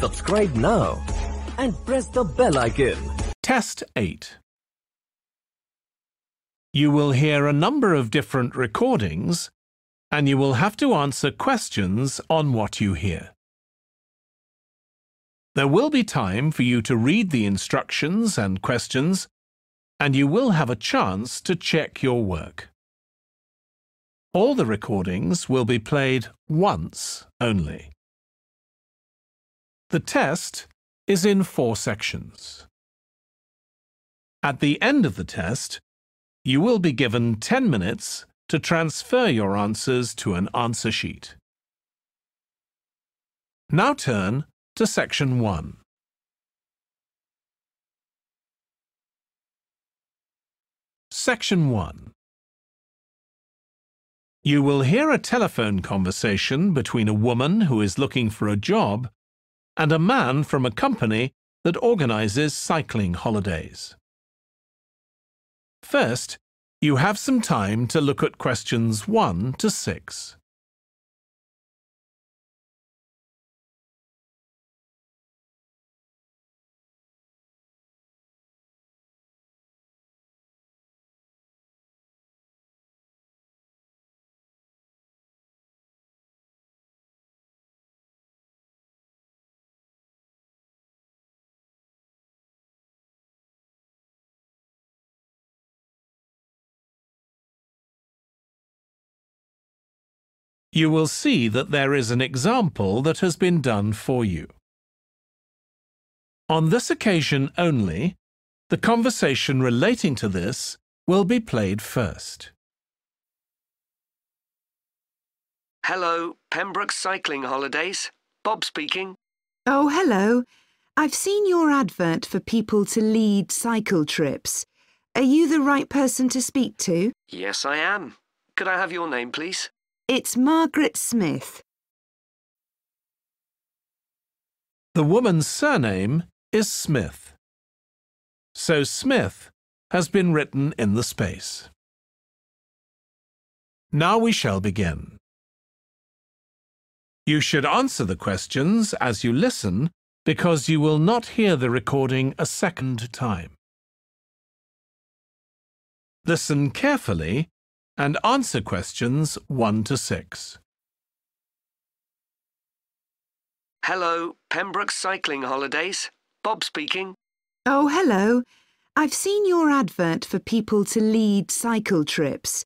Subscribe now and press the bell icon. Test 8. You will hear a number of different recordings and you will have to answer questions on what you hear. There will be time for you to read the instructions and questions and you will have a chance to check your work. All the recordings will be played once only. The test is in four sections. At the end of the test, you will be given 10 minutes to transfer your answers to an answer sheet. Now turn to section 1. Section 1 You will hear a telephone conversation between a woman who is looking for a job and a man from a company that organizes cycling holidays. First, you have some time to look at questions 1 to 6. You will see that there is an example that has been done for you. On this occasion only, the conversation relating to this will be played first. Hello, Pembroke Cycling Holidays. Bob speaking. Oh, hello. I've seen your advert for people to lead cycle trips. Are you the right person to speak to? Yes, I am. Could I have your name, please? It's Margaret Smith. The woman's surname is Smith. So Smith has been written in the space. Now we shall begin. You should answer the questions as you listen because you will not hear the recording a second time. Listen carefully and answer questions 1 to 6. Hello, Pembroke Cycling Holidays. Bob speaking. Oh, hello. I've seen your advert for people to lead cycle trips.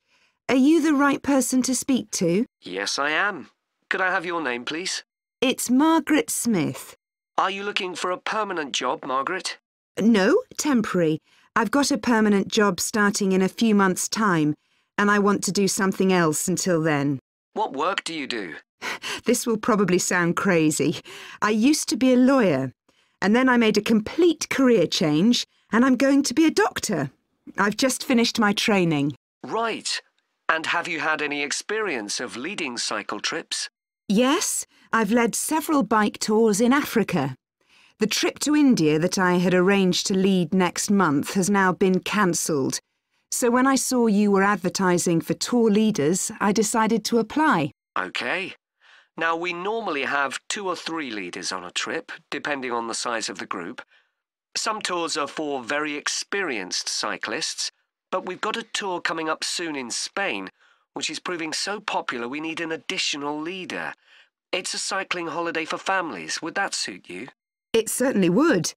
Are you the right person to speak to? Yes, I am. Could I have your name, please? It's Margaret Smith. Are you looking for a permanent job, Margaret? No, temporary. I've got a permanent job starting in a few months' time and I want to do something else until then. What work do you do? This will probably sound crazy. I used to be a lawyer, and then I made a complete career change, and I'm going to be a doctor. I've just finished my training. Right. And have you had any experience of leading cycle trips? Yes, I've led several bike tours in Africa. The trip to India that I had arranged to lead next month has now been cancelled so when I saw you were advertising for tour leaders, I decided to apply. OK. Now, we normally have two or three leaders on a trip, depending on the size of the group. Some tours are for very experienced cyclists, but we've got a tour coming up soon in Spain, which is proving so popular we need an additional leader. It's a cycling holiday for families. Would that suit you? It certainly would.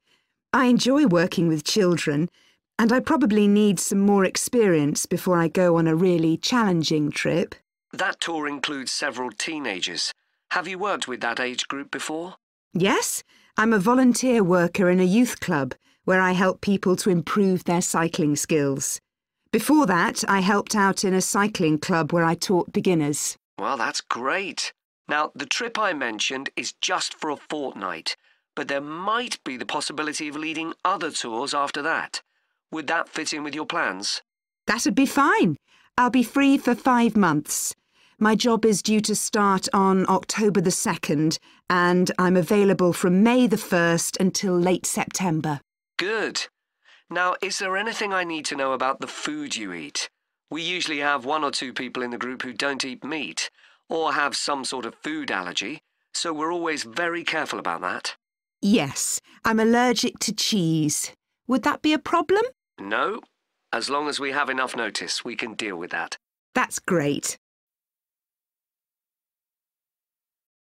I enjoy working with children, and I probably need some more experience before I go on a really challenging trip. That tour includes several teenagers. Have you worked with that age group before? Yes, I'm a volunteer worker in a youth club where I help people to improve their cycling skills. Before that, I helped out in a cycling club where I taught beginners. Well, that's great. Now, the trip I mentioned is just for a fortnight, but there might be the possibility of leading other tours after that. Would that fit in with your plans? That'd be fine. I'll be free for five months. My job is due to start on October the 2nd, and I'm available from May the 1st until late September. Good. Now, is there anything I need to know about the food you eat? We usually have one or two people in the group who don't eat meat or have some sort of food allergy, so we're always very careful about that. Yes, I'm allergic to cheese. Would that be a problem? No. As long as we have enough notice, we can deal with that. That's great.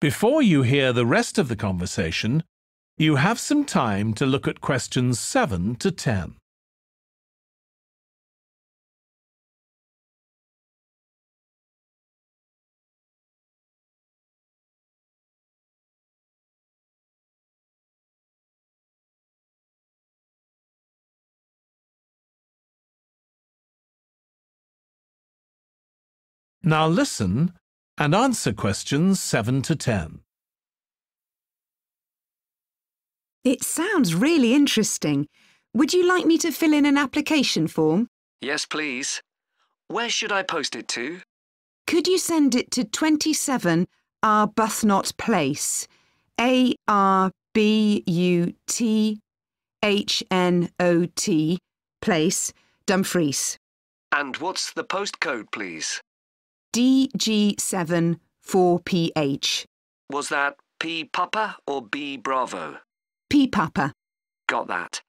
Before you hear the rest of the conversation, you have some time to look at questions 7 to 10. Now listen and answer questions 7 to 10. It sounds really interesting. Would you like me to fill in an application form? Yes, please. Where should I post it to? Could you send it to 27 Arbuthnot Place? A R B U T H N O T Place, Dumfries. And what's the postcode, please? DG7 4PH. Was that P Papa or B Bravo? P Papa. Got that.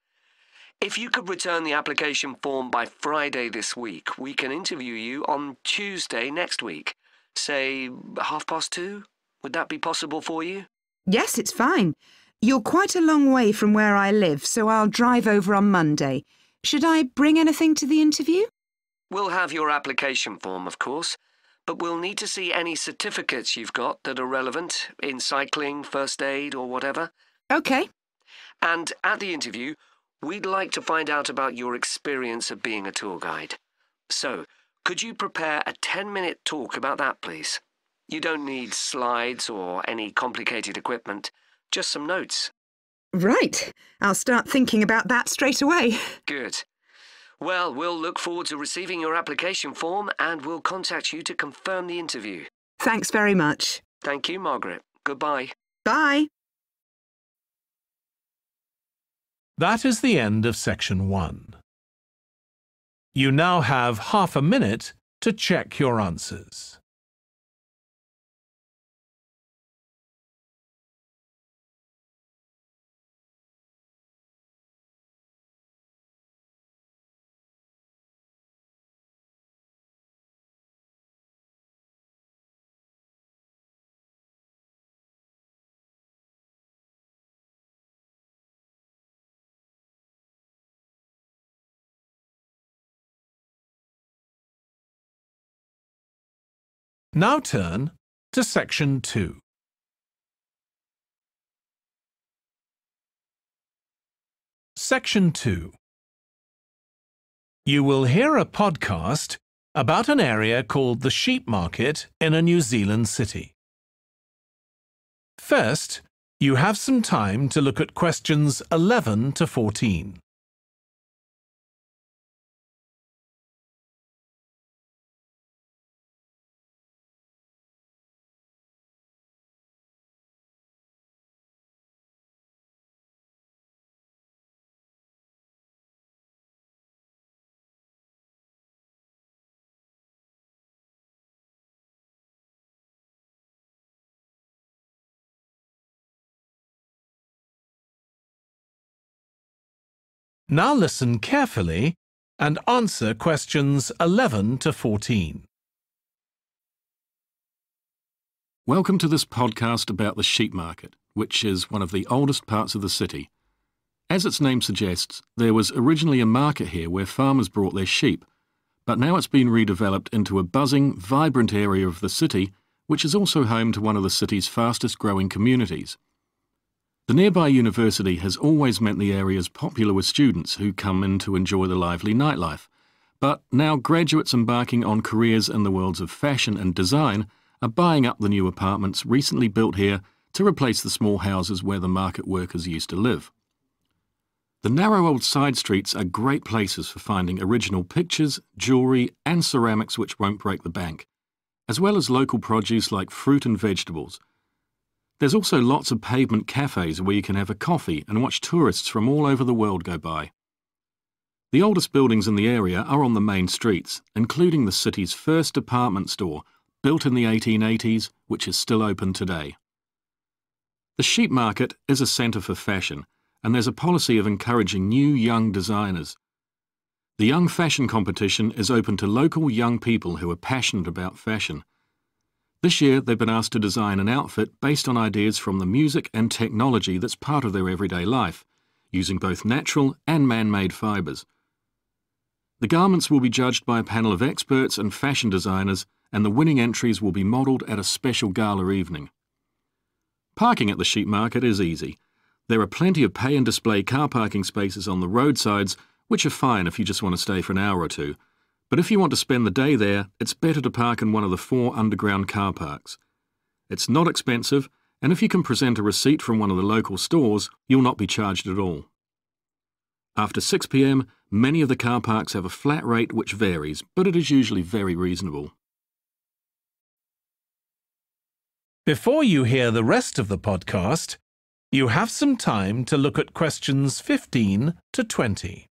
If you could return the application form by Friday this week, we can interview you on Tuesday next week. Say half past two? Would that be possible for you? Yes, it's fine. You're quite a long way from where I live, so I'll drive over on Monday. Should I bring anything to the interview? We'll have your application form, of course, but we'll need to see any certificates you've got that are relevant in cycling, first aid, or whatever. OK. And at the interview, we'd like to find out about your experience of being a tour guide. So, could you prepare a 10 minute talk about that, please? You don't need slides or any complicated equipment, just some notes. Right. I'll start thinking about that straight away. Good. Well, we'll look forward to receiving your application form and we'll contact you to confirm the interview. Thanks very much. Thank you, Margaret. Goodbye. Bye. That is the end of section 1. You now have half a minute to check your answers. Now turn to section 2. Section 2. You will hear a podcast about an area called the Sheep Market in a New Zealand city. First, you have some time to look at questions 11 to 14. Now listen carefully and answer questions 11 to 14. Welcome to this podcast about the sheep market, which is one of the oldest parts of the city. As its name suggests, there was originally a market here where farmers brought their sheep, but now it's been redeveloped into a buzzing, vibrant area of the city, which is also home to one of the city's fastest growing communities. The nearby university has always meant the area is popular with students who come in to enjoy the lively nightlife. But now graduates embarking on careers in the worlds of fashion and design are buying up the new apartments recently built here to replace the small houses where the market workers used to live. The narrow old side streets are great places for finding original pictures, jewellery, and ceramics which won't break the bank, as well as local produce like fruit and vegetables there's also lots of pavement cafes where you can have a coffee and watch tourists from all over the world go by. The oldest buildings in the area are on the main streets, including the city's first department store, built in the 1880s, which is still open today. The sheep market is a centre for fashion, and there's a policy of encouraging new young designers. The Young Fashion Competition is open to local young people who are passionate about fashion. This year, they've been asked to design an outfit based on ideas from the music and technology that's part of their everyday life, using both natural and man made fibres. The garments will be judged by a panel of experts and fashion designers, and the winning entries will be modelled at a special gala evening. Parking at the sheep market is easy. There are plenty of pay and display car parking spaces on the roadsides which are fine if you just want to stay for an hour or two. But if you want to spend the day there, it's better to park in one of the four underground car parks. It's not expensive, and if you can present a receipt from one of the local stores, you'll not be charged at all. After 6pm, many of the car parks have a flat rate which varies, but it is usually very reasonable. Before you hear the rest of the podcast, you have some time to look at questions 15 to 20.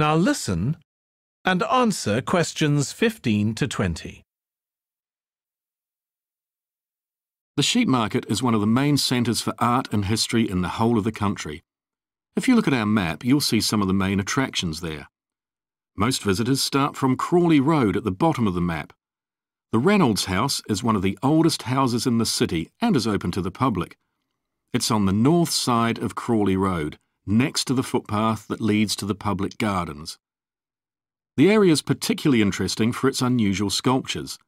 Now listen and answer questions 15 to 20. The sheep market is one of the main centres for art and history in the whole of the country. If you look at our map, you'll see some of the main attractions there. Most visitors start from Crawley Road at the bottom of the map. The Reynolds House is one of the oldest houses in the city and is open to the public. It's on the north side of Crawley Road next to the footpath that leads to the public gardens. The area is particularly interesting for its unusual sculptures.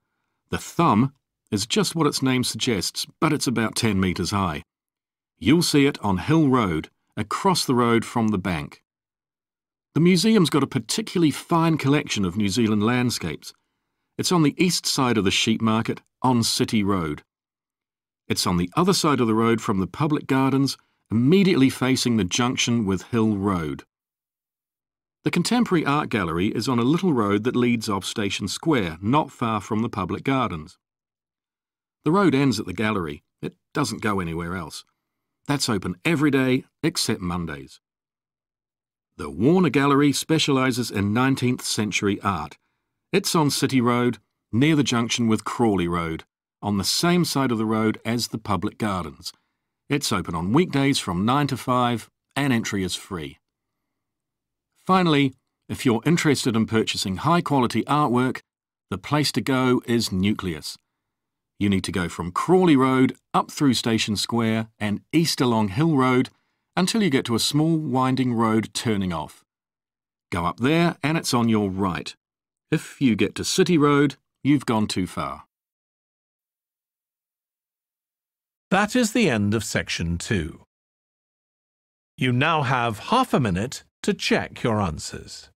The thumb is just what its name suggests, but it's about 10 metres high. You'll see it on Hill Road, across the road from the bank. The museum's got a particularly fine collection of New Zealand landscapes. It's on the east side of the sheep market, on City Road. It's on the other side of the road from the public gardens immediately facing the junction with Hill Road. The Contemporary Art Gallery is on a little road that leads off Station Square, not far from the public gardens. The road ends at the gallery. It doesn't go anywhere else. That's open every day except Mondays. The Warner Gallery specialises in 19th century art. It's on City Road, near the junction with Crawley Road, on the same side of the road as the public gardens. It's open on weekdays from 9 to 5 and entry is free. Finally, if you're interested in purchasing high quality artwork, the place to go is Nucleus. You need to go from Crawley Road up through Station Square and east along Hill Road until you get to a small winding road turning off. Go up there and it's on your right. If you get to City Road, you've gone too far. That is the end of section 2. You now have half a minute to check your answers.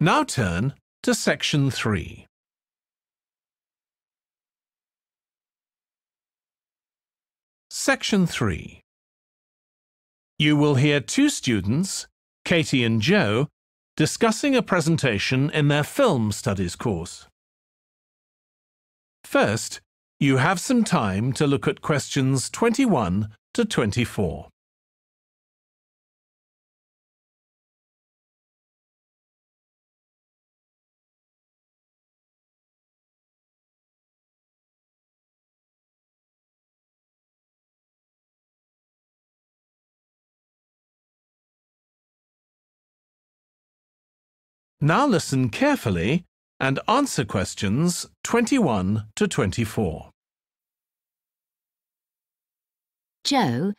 Now turn to section 3. Section 3. You will hear two students, Katie and Joe, discussing a presentation in their film studies course. First, you have some time to look at questions 21 to 24. Now listen carefully and answer questions 21 to 24. Joe,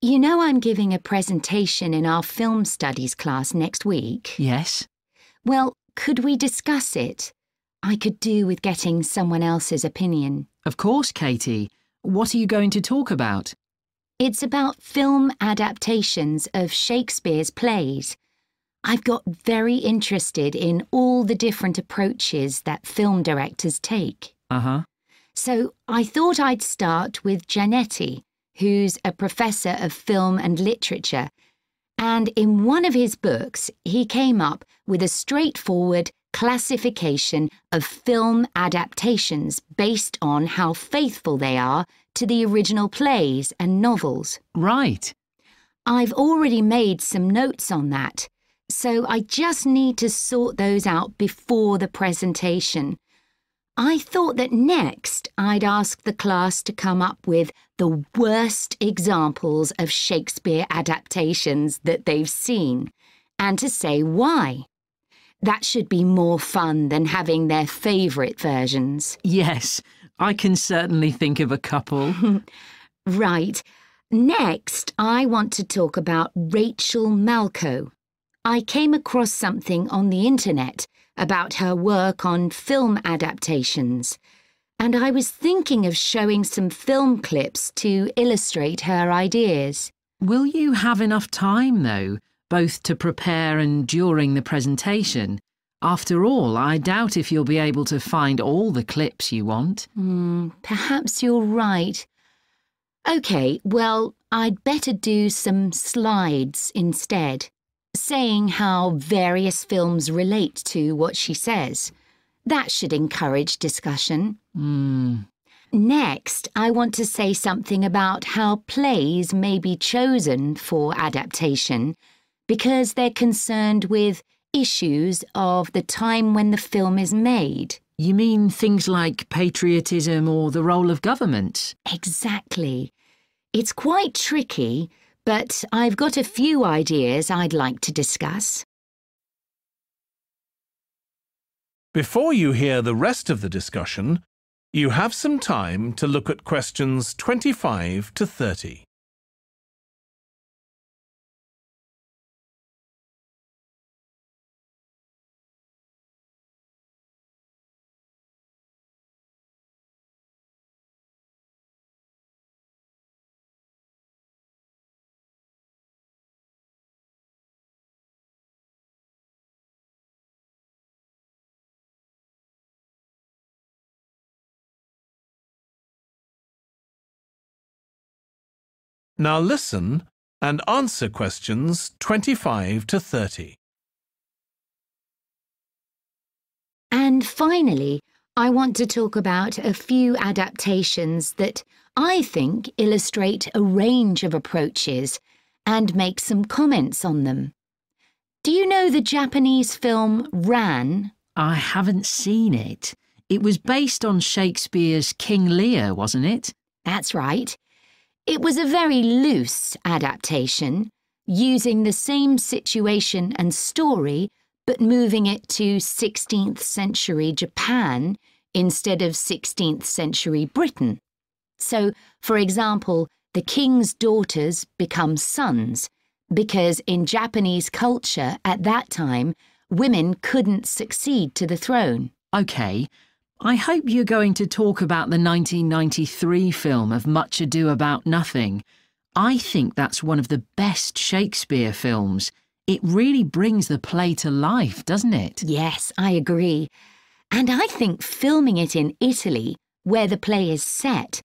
You know, I'm giving a presentation in our film studies class next week. Yes. Well, could we discuss it? I could do with getting someone else's opinion. Of course, Katie. What are you going to talk about? It's about film adaptations of Shakespeare's plays. I've got very interested in all the different approaches that film directors take. Uh huh. So I thought I'd start with Giannetti, who's a professor of film and literature. And in one of his books, he came up with a straightforward classification of film adaptations based on how faithful they are to the original plays and novels. Right. I've already made some notes on that, so I just need to sort those out before the presentation. I thought that next I'd ask the class to come up with the worst examples of Shakespeare adaptations that they've seen and to say why. That should be more fun than having their favourite versions. Yes, I can certainly think of a couple. Right. Next, I want to talk about Rachel Malchow. I came across something on the internet about her work on film adaptations, and I was thinking of showing some film clips to illustrate her ideas. Will you have enough time, though, both to prepare and during the presentation? After all, I doubt if you'll be able to find all the clips you want. Hmm, perhaps you're right. OK, well, I'd better do some slides instead, saying how various films relate to what she says. That should encourage discussion. Hmm. Next, I want to say something about how plays may be chosen for adaptation because they're concerned with issues of the time when the film is made. You mean things like patriotism or the role of government? Exactly. It's quite tricky, but I've got a few ideas I'd like to discuss. Before you hear the rest of the discussion, you have some time to look at questions 25 to 30. Now listen and answer questions 25 to 30. And finally, I want to talk about a few adaptations that I think illustrate a range of approaches and make some comments on them. Do you know the Japanese film Ran? I haven't seen it. It was based on Shakespeare's King Lear, wasn't it? That's right. It was a very loose adaptation, using the same situation and story, but moving it to 16th century Japan instead of 16th century Britain. So, for example, the king's daughters become sons, because in Japanese culture at that time, women couldn't succeed to the throne. OK. I hope you're going to talk about the 1993 film of Much Ado About Nothing. I think that's one of the best Shakespeare films. It really brings the play to life, doesn't it? Yes, I agree. And I think filming it in Italy, where the play is set,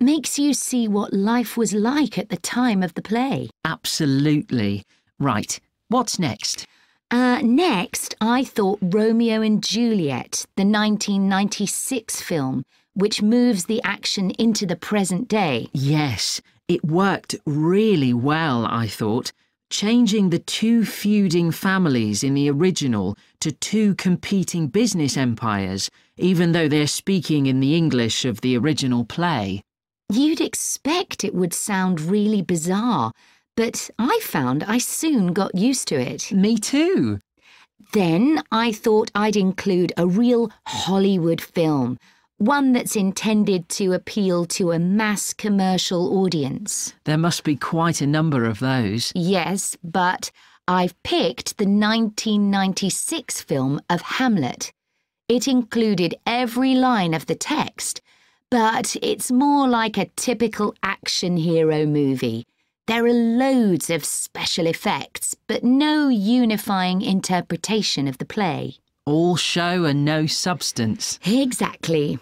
makes you see what life was like at the time of the play. Absolutely. Right. What's next? Uh, next, I thought Romeo and Juliet, the 1996 film, which moves the action into the present day. Yes, it worked really well, I thought. Changing the two feuding families in the original to two competing business empires, even though they're speaking in the English of the original play. You'd expect it would sound really bizarre, but I found I soon got used to it. Me too. Then I thought I'd include a real Hollywood film, one that's intended to appeal to a mass commercial audience. There must be quite a number of those. Yes, but I've picked the 1996 film of Hamlet. It included every line of the text, but it's more like a typical action hero movie. There are loads of special effects, but no unifying interpretation of the play. All show and no substance. Exactly.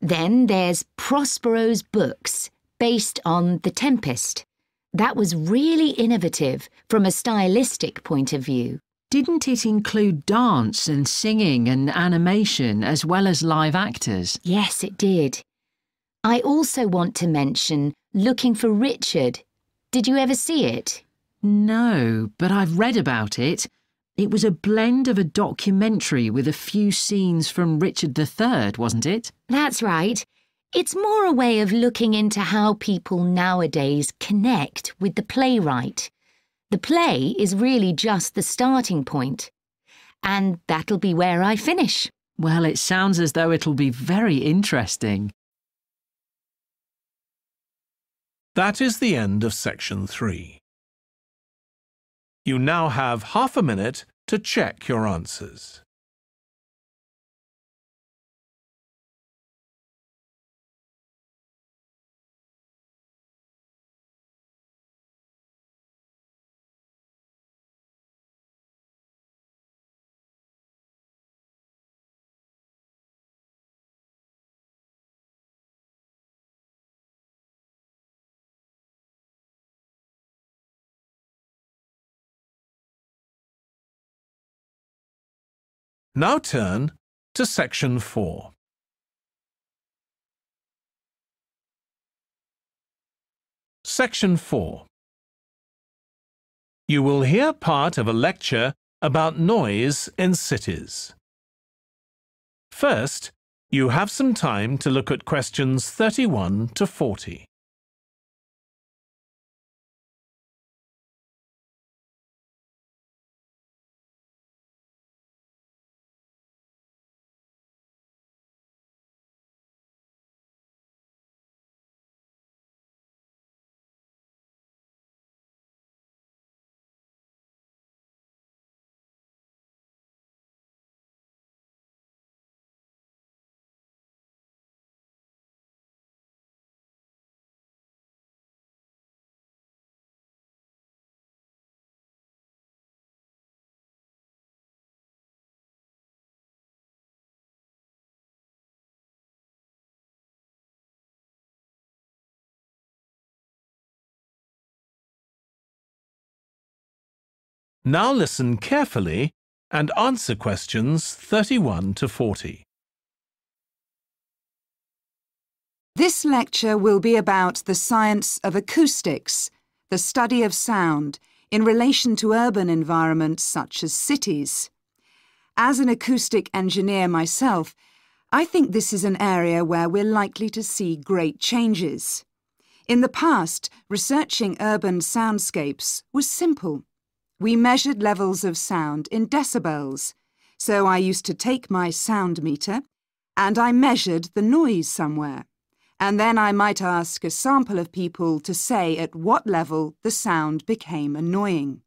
Then there's Prospero's books, based on The Tempest. That was really innovative from a stylistic point of view. Didn't it include dance and singing and animation as well as live actors? Yes, it did. I also want to mention Looking for Richard. Did you ever see it? No, but I've read about it. It was a blend of a documentary with a few scenes from Richard III, wasn't it? That's right. It's more a way of looking into how people nowadays connect with the playwright. The play is really just the starting point. And that'll be where I finish. Well, it sounds as though it'll be very interesting. That is the end of section three. You now have half a minute to check your answers. Now turn to section 4. Section 4. You will hear part of a lecture about noise in cities. First, you have some time to look at questions 31 to 40. Now listen carefully and answer questions 31 to 40. This lecture will be about the science of acoustics, the study of sound, in relation to urban environments such as cities. As an acoustic engineer myself, I think this is an area where we're likely to see great changes. In the past, researching urban soundscapes was simple. We measured levels of sound in decibels, so I used to take my sound meter and I measured the noise somewhere. And then I might ask a sample of people to say at what level the sound became annoying.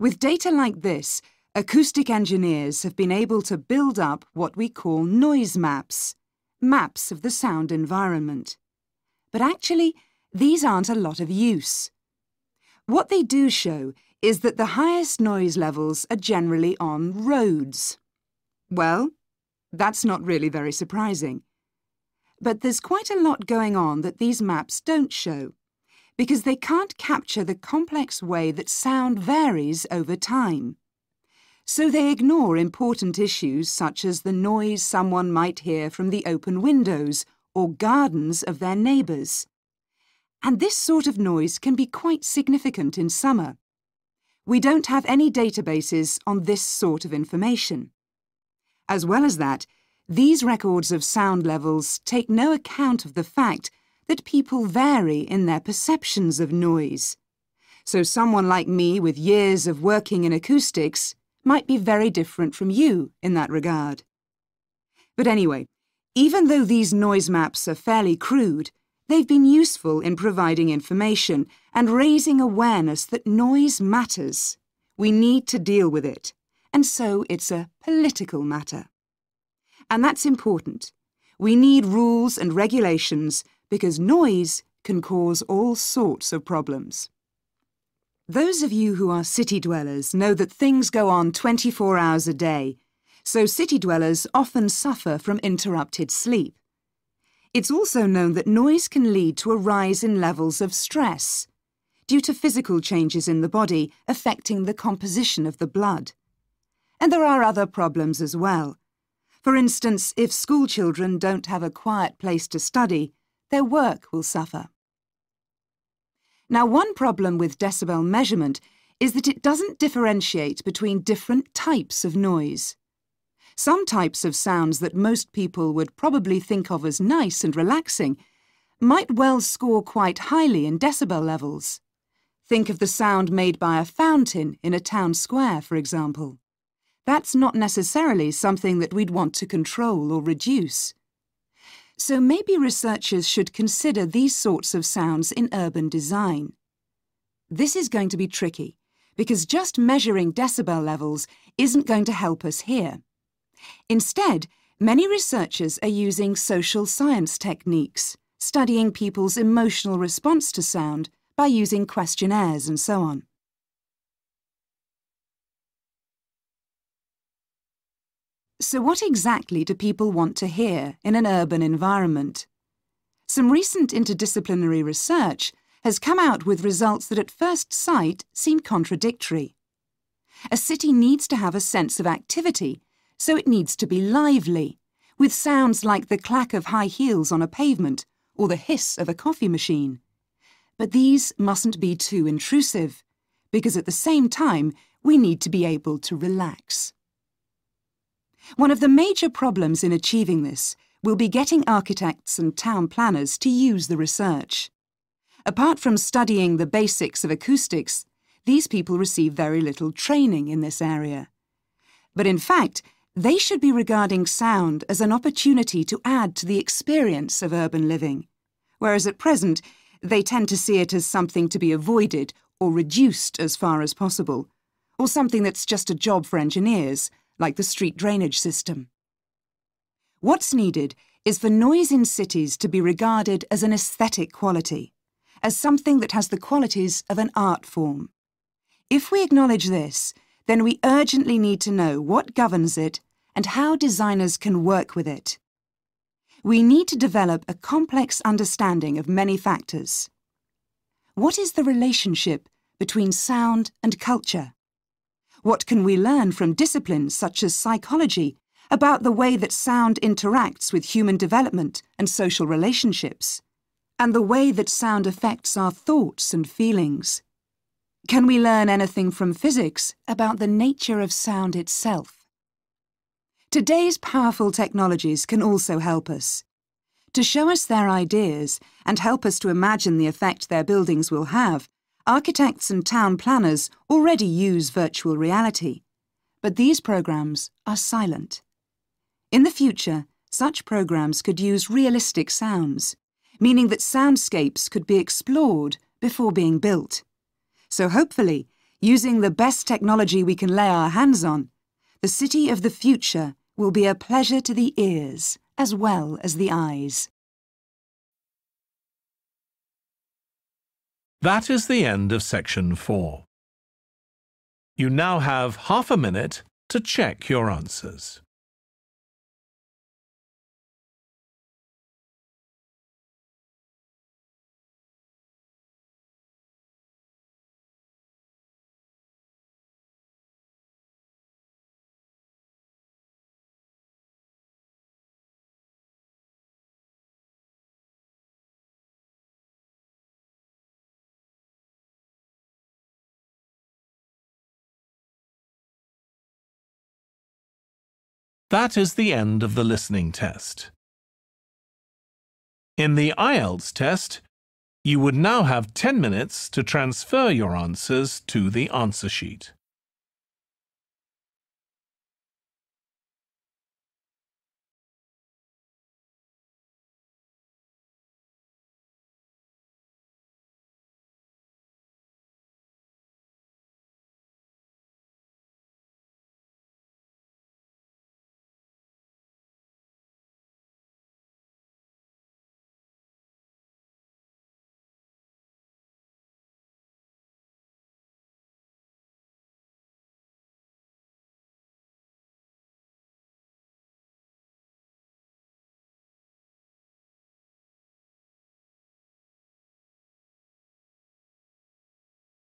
With data like this, acoustic engineers have been able to build up what we call noise maps, maps of the sound environment. But actually, these aren't a lot of use. What they do show is that the highest noise levels are generally on roads. Well, that's not really very surprising. But there's quite a lot going on that these maps don't show, because they can't capture the complex way that sound varies over time. So they ignore important issues such as the noise someone might hear from the open windows or gardens of their neighbours. And this sort of noise can be quite significant in summer. We don't have any databases on this sort of information. As well as that, these records of sound levels take no account of the fact that people vary in their perceptions of noise. So someone like me with years of working in acoustics might be very different from you in that regard. But anyway, Even though these noise maps are fairly crude, they've been useful in providing information and raising awareness that noise matters. We need to deal with it, and so it's a political matter. And that's important. We need rules and regulations because noise can cause all sorts of problems. Those of you who are city dwellers know that things go on 24 hours a day, so city dwellers often suffer from interrupted sleep. It's also known that noise can lead to a rise in levels of stress due to physical changes in the body affecting the composition of the blood. And there are other problems as well. For instance, if school children don't have a quiet place to study, their work will suffer. Now, one problem with decibel measurement is that it doesn't differentiate between different types of noise. Some types of sounds that most people would probably think of as nice and relaxing might well score quite highly in decibel levels. Think of the sound made by a fountain in a town square, for example. That's not necessarily something that we'd want to control or reduce. So maybe researchers should consider these sorts of sounds in urban design. This is going to be tricky, because just measuring decibel levels isn't going to help us here. Instead, many researchers are using social science techniques, studying people's emotional response to sound by using questionnaires and so on. So what exactly do people want to hear in an urban environment? Some recent interdisciplinary research has come out with results that at first sight seem contradictory. A city needs to have a sense of activity, so it needs to be lively, with sounds like the clack of high heels on a pavement or the hiss of a coffee machine. But these mustn't be too intrusive, because at the same time, we need to be able to relax. One of the major problems in achieving this will be getting architects and town planners to use the research. Apart from studying the basics of acoustics, these people receive very little training in this area. But in fact, they should be regarding sound as an opportunity to add to the experience of urban living, whereas at present they tend to see it as something to be avoided or reduced as far as possible, or something that's just a job for engineers, like the street drainage system. What's needed is for noise in cities to be regarded as an aesthetic quality, as something that has the qualities of an art form. If we acknowledge this, then we urgently need to know what governs it and how designers can work with it we need to develop a complex understanding of many factors. What is the relationship between sound and culture? What can we learn from disciplines such as psychology about the way that sound interacts with human development and social relationships, and the way that sound affects our thoughts and feelings? Can we learn anything from physics about the nature of sound itself? Today's powerful technologies can also help us. To show us their ideas and help us to imagine the effect their buildings will have, architects and town planners already use virtual reality. But these programs are silent. In the future, such programs could use realistic sounds, meaning that soundscapes could be explored before being built. So hopefully, using the best technology we can lay our hands on, the city of the future will be a pleasure to the ears as well as the eyes. That is the end of section 4. You now have half a minute to check your answers. That is the end of the listening test. In the IELTS test, you would now have 10 minutes to transfer your answers to the answer sheet.